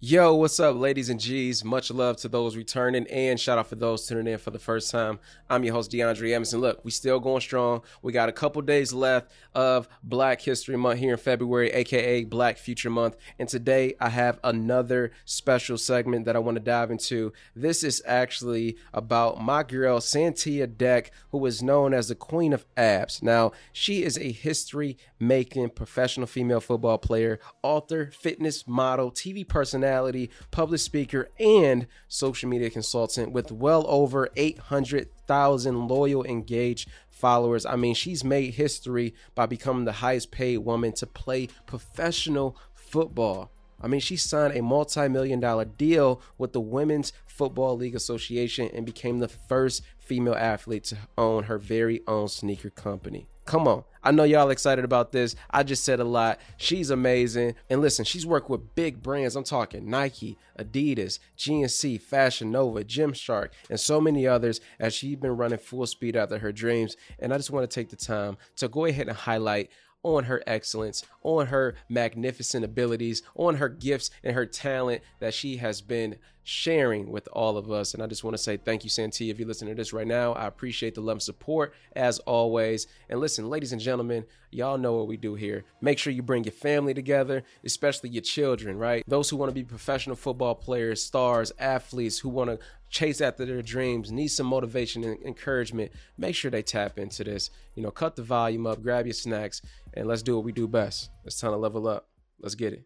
Yo, what's up, ladies and G's? Much love to those returning and shout out for those tuning in for the first time. I'm your host, DeAndre Emerson. Look, we still going strong. We got a couple days left of Black History Month here in February, aka Black Future Month. And today I have another special segment that I want to dive into. This is actually about my girl, Santia Deck, who is known as the Queen of Abs. Now, she is a history making professional female football player, author, fitness model, TV personality personality, public speaker, and social media consultant with well over 800,000 loyal, engaged followers. I mean, she's made history by becoming the highest paid woman to play professional football. I mean, she signed a multi million dollar deal with the Women's Football League Association and became the first female athlete to own her very own sneaker company. Come on. I know y'all excited about this. I just said a lot. She's amazing. And listen, she's worked with big brands. I'm talking Nike, Adidas, GNC, Fashion Nova, Gymshark, and so many others as she's been running full speed after her dreams. And I just want to take the time to go ahead and highlight on her excellence, on her magnificent abilities, on her gifts and her talent that she has been sharing with all of us. And I just want to say thank you, Santi. If you're listening to this right now, I appreciate the love and support as always. And listen, ladies and gentlemen, y'all know what we do here. Make sure you bring your family together, especially your children, right? Those who want to be professional football players, stars, athletes who want to chase after their dreams, need some motivation and encouragement, make sure they tap into this. You know, cut the volume up, grab your snacks, and let's do what we do best. It's time to level up. Let's get it.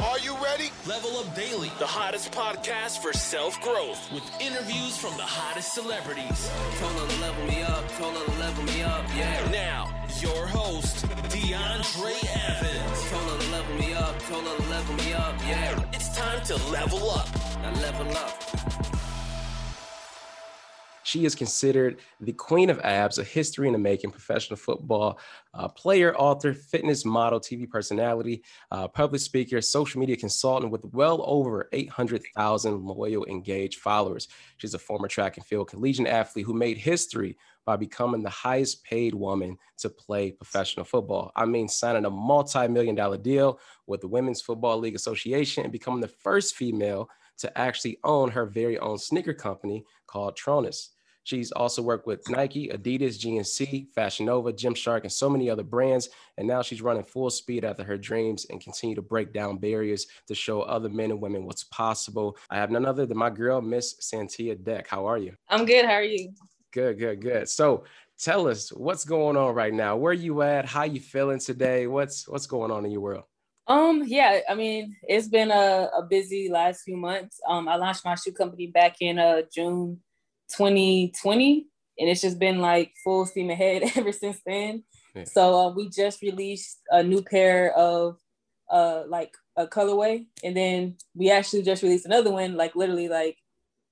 Are you ready? Level Up Daily, the hottest podcast for self growth, with interviews from the hottest celebrities. Told her to level me up, told her to level me up, yeah. Now, your host, DeAndre Evans. Told her to level me up, told her to level me up, yeah. It's time to level up. Now level up. She is considered the queen of abs, a history in the making professional football uh, player, author, fitness model, TV personality, uh, public speaker, social media consultant with well over 800,000 loyal, engaged followers. She's a former track and field collegiate athlete who made history by becoming the highest paid woman to play professional football. I mean, signing a multi million dollar deal with the Women's Football League Association and becoming the first female to actually own her very own sneaker company called Tronus. She's also worked with Nike, Adidas, GNC, Fashion Nova, Gymshark, and so many other brands. And now she's running full speed after her dreams and continue to break down barriers to show other men and women what's possible. I have none other than my girl, Miss Santia Deck. How are you? I'm good. How are you? Good, good, good. So tell us what's going on right now. Where you at? How you feeling today? What's what's going on in your world? Um, yeah, I mean, it's been a, a busy last few months. Um, I launched my shoe company back in uh June 2020 and it's just been like full steam ahead ever since then yeah. so uh, we just released a new pair of uh like a colorway and then we actually just released another one like literally like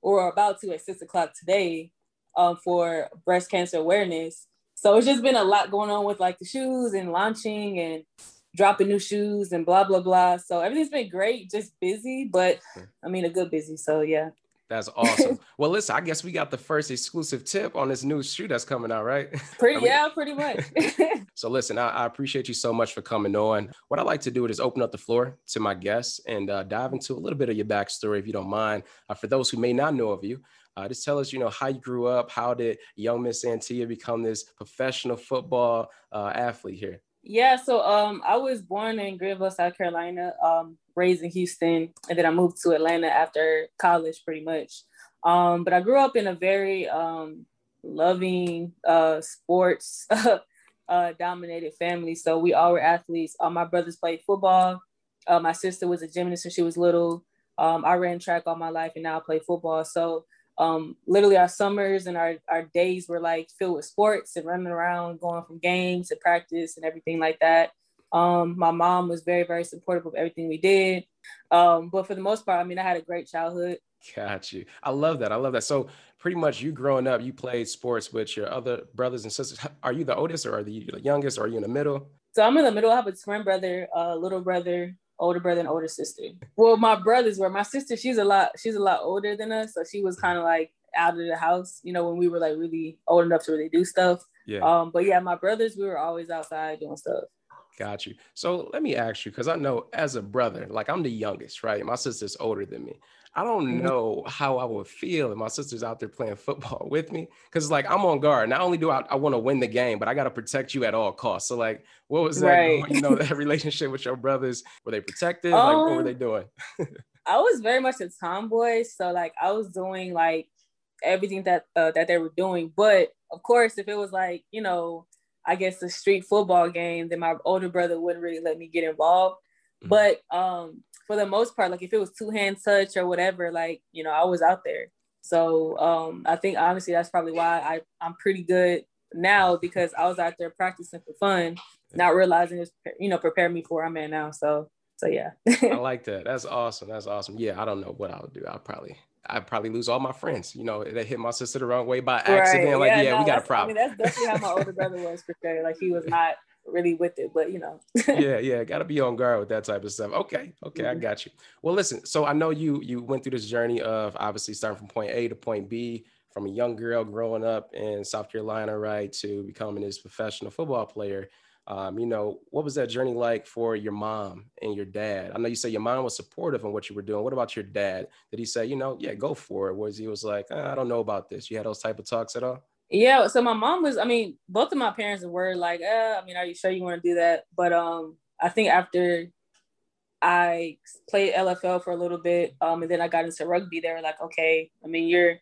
or about to at six o'clock today um for breast cancer awareness so it's just been a lot going on with like the shoes and launching and dropping new shoes and blah blah blah so everything's been great just busy but i mean a good busy so yeah that's awesome. well, listen, I guess we got the first exclusive tip on this new shoe that's coming out, right? Pretty, I mean, yeah, pretty much. so, listen, I, I, appreciate you so much for coming on. What I like to do is open up the floor to my guests and uh, dive into a little bit of your backstory, if you don't mind. Uh, for those who may not know of you, uh, just tell us, you know, how you grew up. How did young Miss Santia become this professional football uh, athlete here? Yeah, so um, I was born in Greenville, South Carolina. Um, raised in Houston, and then I moved to Atlanta after college, pretty much. Um, but I grew up in a very um, loving uh, sports uh, dominated family. So we all were athletes. Uh, my brothers played football. Uh, my sister was a gymnast when she was little. Um, I ran track all my life, and now I play football. So um, literally, our summers and our, our days were like filled with sports and running around, going from games to practice and everything like that. Um, my mom was very, very supportive of everything we did. Um, but for the most part, I mean, I had a great childhood. Got you. I love that. I love that. So pretty much you growing up, you played sports with your other brothers and sisters. Are you the oldest or are you the youngest or are you in the middle? So I'm in the middle. I have a twin brother, a little brother, older brother, and older sister. Well, my brothers were my sister, she's a lot, she's a lot older than us. So she was kind of like out of the house, you know, when we were like really old enough to really do stuff. Yeah. Um, but yeah, my brothers, we were always outside doing stuff. Got you. So let me ask you, because I know as a brother, like I'm the youngest, right? My sister's older than me. I don't Mhm. know how I would feel if my sister's out there playing football with me. Cause like I'm on guard. Not only do I, I want to win the game, but I got to protect you at all costs. So like, what was that? Right. You know, that relationship with your brothers? Were they protective? like, what were Um, they doing? I was very much a tomboy, so like I was doing like everything that uh, that they were doing. But of course, if it was like you know, I guess a street football game, then my older brother wouldn't really let me get involved. Mhm. But um, for the most part, like if it was two hand touch or whatever, like you know, I was out there. So um, I think honestly, that's probably why I I'm pretty good now because I was out there practicing for fun, not realizing it's you know prepare me for where I'm at now. So so yeah. I like that. That's awesome. That's awesome. Yeah, I don't know what I would do. I'll probably I'd probably lose all my friends. You know, they hit my sister the wrong way by accident. Like, yeah, no, we got a problem. I mean, that's definitely how my older brother was for sure. Like he was not really with it, but you know. yeah, yeah, got to be on guard with that type of stuff. Okay, okay, I Mhm. got you. Well, listen, so I know you you went through this journey of obviously starting from point A to point B, from a young girl growing up in South Carolina, right, to becoming this professional football player. Um, you know, what was that journey like for your mom and your dad? I know you say your mom was supportive in what you were doing. What about your dad? Did he say, you know, yeah, go for it? Was he was like, "Uh, I don't know about this? You had those type of talks at all? Yeah, so my mom was. I mean, both of my parents were like, uh, I mean, are you sure you want to do that? But um, I think after I played LFL for a little bit, um, and then I got into rugby. They were like, okay, I mean, you're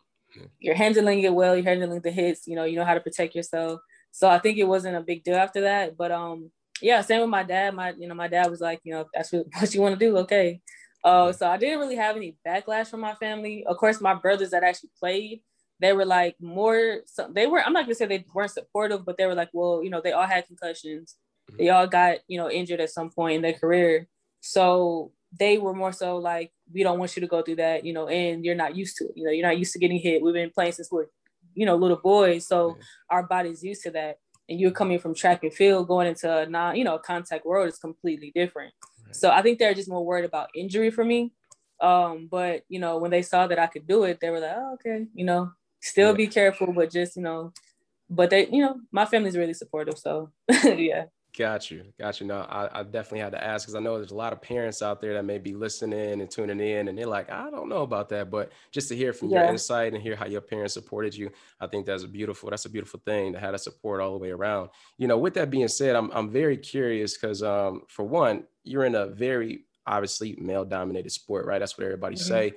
you're handling it well. You're handling the hits. You know, you know how to protect yourself. So I think it wasn't a big deal after that. But um, yeah, same with my dad. My you know, my dad was like, you know, that's what, what you want to do, okay. Uh, so I didn't really have any backlash from my family. Of course, my brothers that actually played, they were like more. So they were. I'm not gonna say they weren't supportive, but they were like, well, you know, they all had concussions. They all got you know injured at some point in their career. So they were more so like, we don't want you to go through that, you know, and you're not used to it. You know, you're not used to getting hit. We've been playing since we're, you know, little boys. So Yeah. our body's used to that. And you're coming from track and field, going into a non, you know, contact world is completely different. Right. So I think they're just more worried about injury for me. Um, but you know, when they saw that I could do it, they were like, oh, okay, you know, still Yeah. be careful, but just, you know, but they, you know, my family's really supportive. So yeah. Got you. Got you. No, I, I definitely had to ask because I know there's a lot of parents out there that may be listening and tuning in and they're like, I don't know about that. But just to hear from your insight and hear how your parents supported you, I think that's a beautiful, that's a beautiful thing to have that support all the way around. You know, with that being said, I'm I'm very curious because um, for one, you're in a very obviously male dominated sport, right? That's what everybody Mhm. say.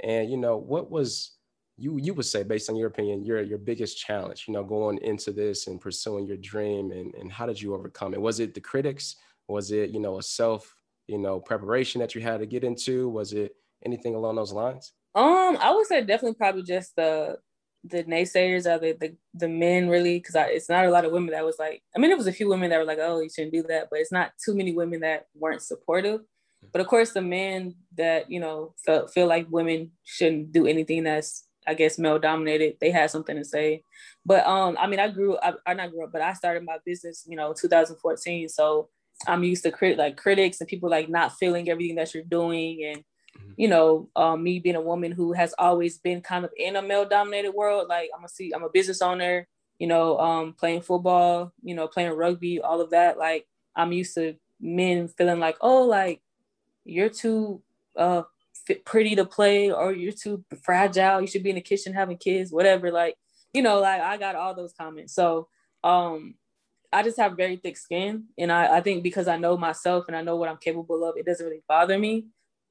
And you know, what was you you would say based on your opinion your your biggest challenge you know going into this and pursuing your dream and and how did you overcome it? Was it the critics? Was it you know a self you know preparation that you had to get into? Was it anything along those lines? Um, I would say definitely probably just the the naysayers are the the, the men really because it's not a lot of women that was like I mean it was a few women that were like oh you shouldn't do that but it's not too many women that weren't supportive. But of course the men that you know felt feel like women shouldn't do anything that's I guess male dominated they had something to say but um I mean I grew I, I not grew up but I started my business you know 2014 so I'm used to crit like critics and people like not feeling everything that you're doing and you know, um, me being a woman who has always been kind of in a male dominated world. Like I'm a see, I'm a business owner, you know, um, playing football, you know, playing rugby, all of that. Like I'm used to men feeling like, oh, like you're too uh fit, pretty to play, or you're too fragile. You should be in the kitchen having kids, whatever. Like, you know, like I got all those comments. So, um, I just have very thick skin, and I, I think because I know myself and I know what I'm capable of, it doesn't really bother me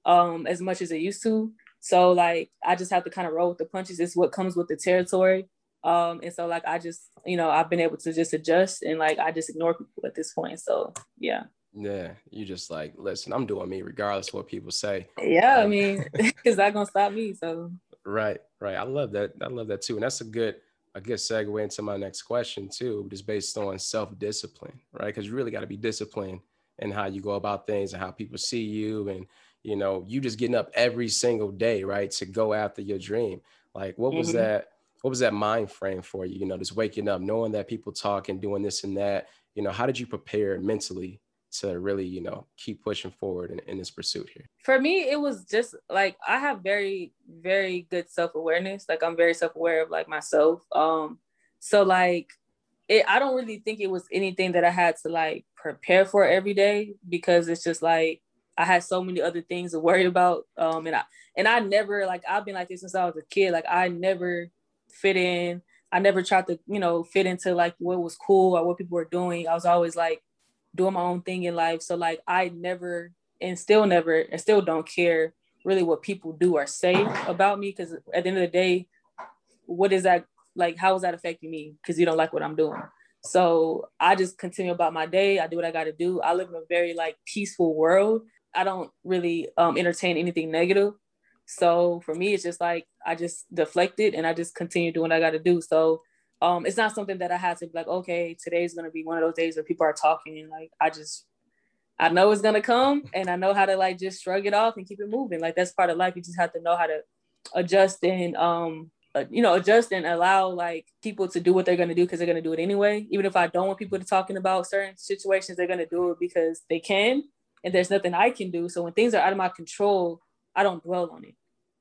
um as much as it used to. So like I just have to kind of roll with the punches. It's what comes with the territory. Um and so like I just, you know, I've been able to just adjust and like I just ignore people at this point. So yeah. Yeah you just like listen i'm doing me regardless of what people say Yeah, I Um, mean, it's not gonna stop me. So Right, right. I love that. I love that too. And that's a good a good segue into my next question too, just based on self-discipline, right? Because you really got to be disciplined in how you go about things and how people see you and you know, you just getting up every single day, right? To go after your dream. Like what was Mhm. that what was that mind frame for you? You know, just waking up, knowing that people talk and doing this and that. You know, how did you prepare mentally to really, you know, keep pushing forward in, in this pursuit here? for me, it was just like I have very, very good self-awareness. Like I'm very self-aware of like myself. Um, so like it I don't really think it was anything that I had to like prepare for every day because it's just like I had so many other things to worry about. Um, and I and I never like I've been like this since I was a kid. Like I never fit in. I never tried to, you know, fit into like what was cool or what people were doing. I was always like doing my own thing in life. So like I never and still never and still don't care really what people do or say about me because at the end of the day, what is that like? How is that affecting me? Because you don't like what I'm doing. So I just continue about my day. I do what I got to do. I live in a very like peaceful world. I don't really um, entertain anything negative. So for me, it's just like I just deflect it and I just continue doing what I got to do. So um, it's not something that I have to be like, okay, today's gonna be one of those days where people are talking. Like I just, I know it's gonna come, and I know how to like just shrug it off and keep it moving. Like that's part of life. You just have to know how to adjust and um, uh, you know, adjust and allow like people to do what they're gonna do because they're gonna do it anyway. Even if I don't want people to talking about certain situations, they're gonna do it because they can, and there's nothing I can do. So when things are out of my control, I don't dwell on it.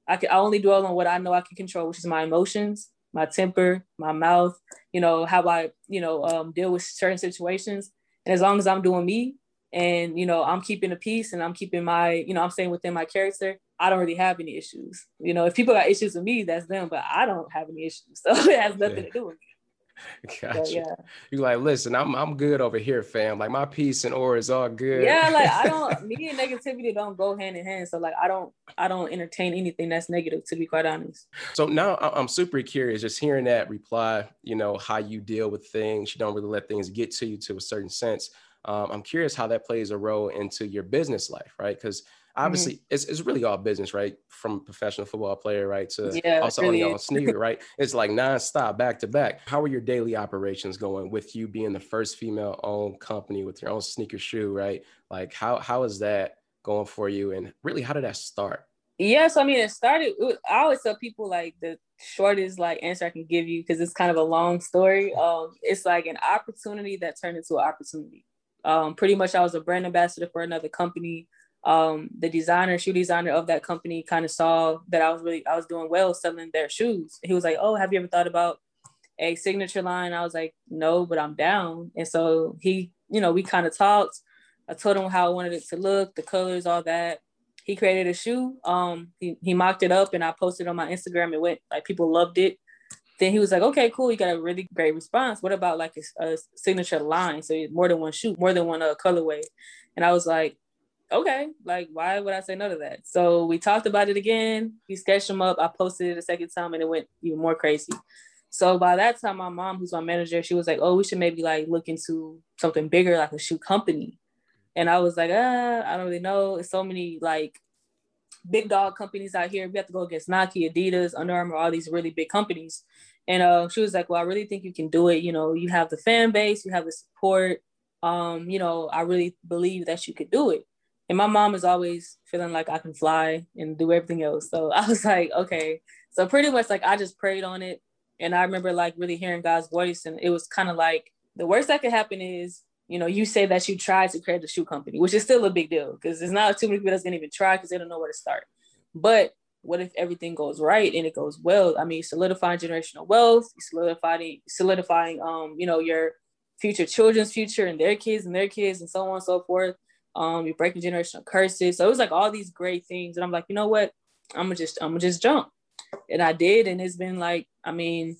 I can I only dwell on what I know I can control, which is my emotions, my temper, my mouth, you know, how I, you know, um, deal with certain situations. And as long as I'm doing me and, you know, I'm keeping the peace and I'm keeping my, you know, I'm staying within my character, I don't really have any issues. You know, if people got issues with me, that's them, but I don't have any issues. So it has nothing yeah. to do with me. Gotcha. So, yeah. You're like, listen, I'm I'm good over here, fam. Like my peace and aura is all good. Yeah, like I don't me and negativity don't go hand in hand. So like I don't I don't entertain anything that's negative to be quite honest. So now I'm super curious, just hearing that reply, you know, how you deal with things. You don't really let things get to you to a certain sense. Um, I'm curious how that plays a role into your business life, right? Because obviously mm-hmm. it's, it's really all business, right? From professional football player, right? To yeah, also really on sneaker, right? It's like nonstop, back to back. How are your daily operations going with you being the first female owned company with your own sneaker shoe, right? Like how how is that going for you? And really, how did that start? Yes, I mean it started. It I always tell people like the shortest like answer I can give you because it's kind of a long story. Um, it's like an opportunity that turned into an opportunity. Um, pretty much, I was a brand ambassador for another company um, the designer, shoe designer of that company kind of saw that I was really, I was doing well selling their shoes. He was like, Oh, have you ever thought about a signature line? I was like, No, but I'm down. And so he, you know, we kind of talked. I told him how I wanted it to look, the colors, all that. He created a shoe. Um, he, he mocked it up and I posted on my Instagram. It went like people loved it. Then he was like, okay, cool. You got a really great response. What about like a, a signature line? So more than one shoe, more than one uh, colorway. And I was like, okay, like why would I say no to that? So we talked about it again. We sketched them up. I posted it a second time and it went even more crazy. So by that time, my mom, who's my manager, she was like, "Oh, we should maybe like look into something bigger, like a shoe company." And I was like, "Ah, I don't really know. It's so many like big dog companies out here. We have to go against Nike, Adidas, Under Armour, all these really big companies." And uh, she was like, "Well, I really think you can do it. You know, you have the fan base, you have the support. Um, you know, I really believe that you could do it." And my mom is always feeling like I can fly and do everything else. So I was like, okay. So pretty much like I just prayed on it. And I remember like really hearing God's voice. And it was kind of like the worst that could happen is, you know, you say that you tried to create a shoe company, which is still a big deal because there's not too many people that's gonna even try because they don't know where to start. But what if everything goes right and it goes well? I mean, solidifying generational wealth, solidifying, solidifying, um, you know, your future children's future and their kids and their kids and so on and so forth um, you're breaking generational curses. So it was like all these great things. And I'm like, you know what? I'm gonna just, I'm gonna just jump. And I did. And it's been like, I mean,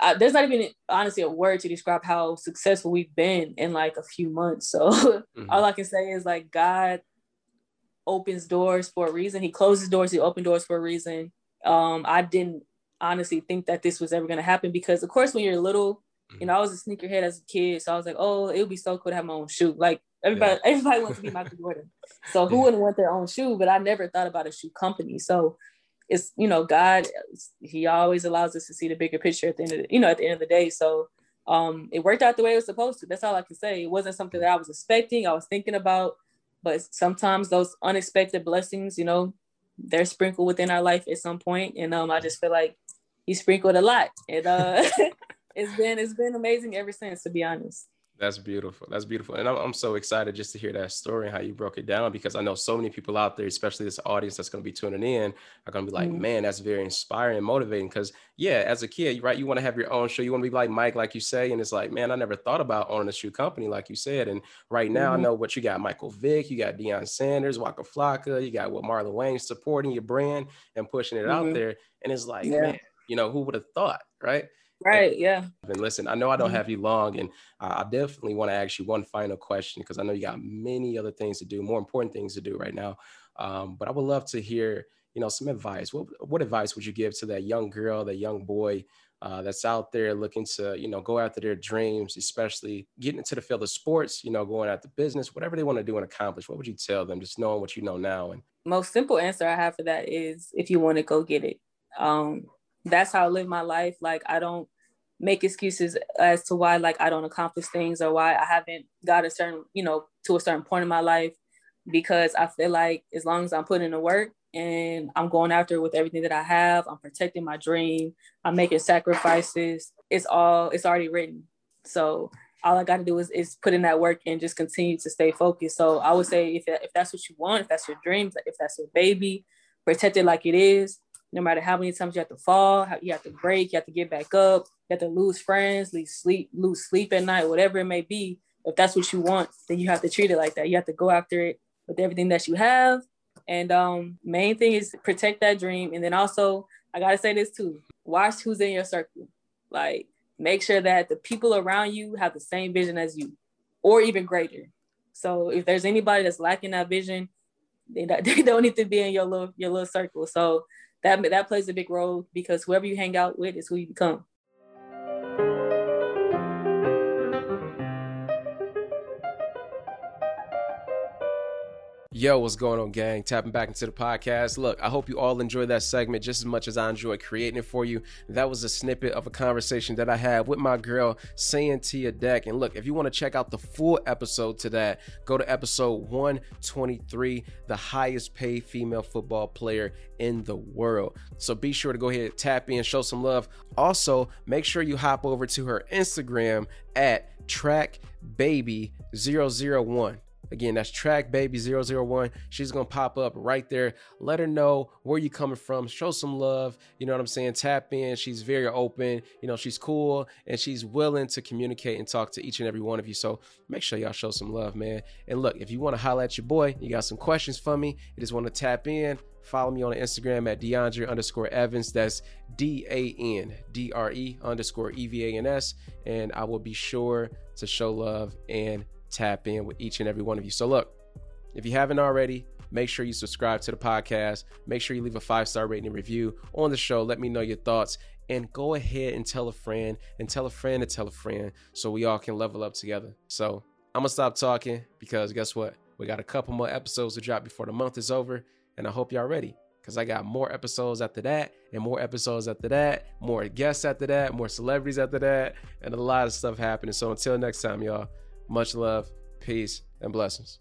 I, there's not even honestly a word to describe how successful we've been in like a few months. So mm-hmm. all I can say is like God opens doors for a reason. He closes doors. He opens doors for a reason. Um, I didn't honestly think that this was ever going to happen because of course when you're little, you know, I was a sneakerhead as a kid. So I was like, oh, it would be so cool to have my own shoe. Like Everybody, yeah. everybody wants to be Michael Jordan. So who wouldn't want their own shoe? But I never thought about a shoe company. So it's you know, God, He always allows us to see the bigger picture at the end of the, you know, at the end of the day. So um, it worked out the way it was supposed to. That's all I can say. It wasn't something that I was expecting. I was thinking about, but sometimes those unexpected blessings, you know, they're sprinkled within our life at some point, and um, I just feel like He sprinkled a lot, and uh, it's been it's been amazing ever since, to be honest. That's beautiful. That's beautiful. And I'm, I'm so excited just to hear that story and how you broke it down because I know so many people out there, especially this audience that's going to be tuning in, are going to be like, mm-hmm. man, that's very inspiring and motivating. Because, yeah, as a kid, right, you want to have your own show. You want to be like Mike, like you say. And it's like, man, I never thought about owning a shoe company, like you said. And right now, mm-hmm. I know what you got Michael Vick, you got Deion Sanders, Waka Flocka, you got what Marlon Wayans supporting your brand and pushing it mm-hmm. out there. And it's like, yeah. man, you know, who would have thought, right? Right. Yeah. And listen, I know I don't mm-hmm. have you long, and I definitely want to ask you one final question because I know you got many other things to do, more important things to do right now. Um, but I would love to hear, you know, some advice. What what advice would you give to that young girl, that young boy uh, that's out there looking to, you know, go after their dreams, especially getting into the field of sports, you know, going after business, whatever they want to do and accomplish? What would you tell them, just knowing what you know now? And most simple answer I have for that is, if you want to go get it. Um, that's how I live my life. Like I don't make excuses as to why like I don't accomplish things or why I haven't got a certain, you know, to a certain point in my life because I feel like as long as I'm putting in the work and I'm going after it with everything that I have, I'm protecting my dream, I'm making sacrifices, it's all it's already written. So all I got to do is, is put in that work and just continue to stay focused. So I would say if, if that's what you want, if that's your dreams, if that's your baby, protect it like it is no matter how many times you have to fall, you have to break, you have to get back up, you have to lose friends, lose sleep, lose sleep at night, whatever it may be. If that's what you want, then you have to treat it like that. You have to go after it with everything that you have. And um, main thing is protect that dream. And then also, I gotta say this too: watch who's in your circle. Like, make sure that the people around you have the same vision as you, or even greater. So if there's anybody that's lacking that vision, they, they don't need to be in your little your little circle. So that that plays a big role because whoever you hang out with is who you become. Yo, what's going on, gang? Tapping back into the podcast. Look, I hope you all enjoyed that segment just as much as I enjoyed creating it for you. That was a snippet of a conversation that I had with my girl, Santia Deck. And look, if you want to check out the full episode to that, go to episode 123, the highest paid female football player in the world. So be sure to go ahead, tap in, show some love. Also, make sure you hop over to her Instagram at trackbaby001. Again, that's track baby 001. She's gonna pop up right there. Let her know where you coming from. Show some love. You know what I'm saying? Tap in. She's very open. You know, she's cool and she's willing to communicate and talk to each and every one of you. So make sure y'all show some love, man. And look, if you want to holler at your boy, you got some questions for me, you just want to tap in. Follow me on Instagram at DeAndre underscore Evans. That's D A N D R E underscore E V A N S. And I will be sure to show love and tap in with each and every one of you. So, look, if you haven't already, make sure you subscribe to the podcast. Make sure you leave a five star rating and review on the show. Let me know your thoughts and go ahead and tell a friend and tell a friend to tell a friend so we all can level up together. So, I'm gonna stop talking because guess what? We got a couple more episodes to drop before the month is over, and I hope y'all ready because I got more episodes after that, and more episodes after that, more guests after that, more celebrities after that, and a lot of stuff happening. So until next time, y'all. Much love, peace, and blessings.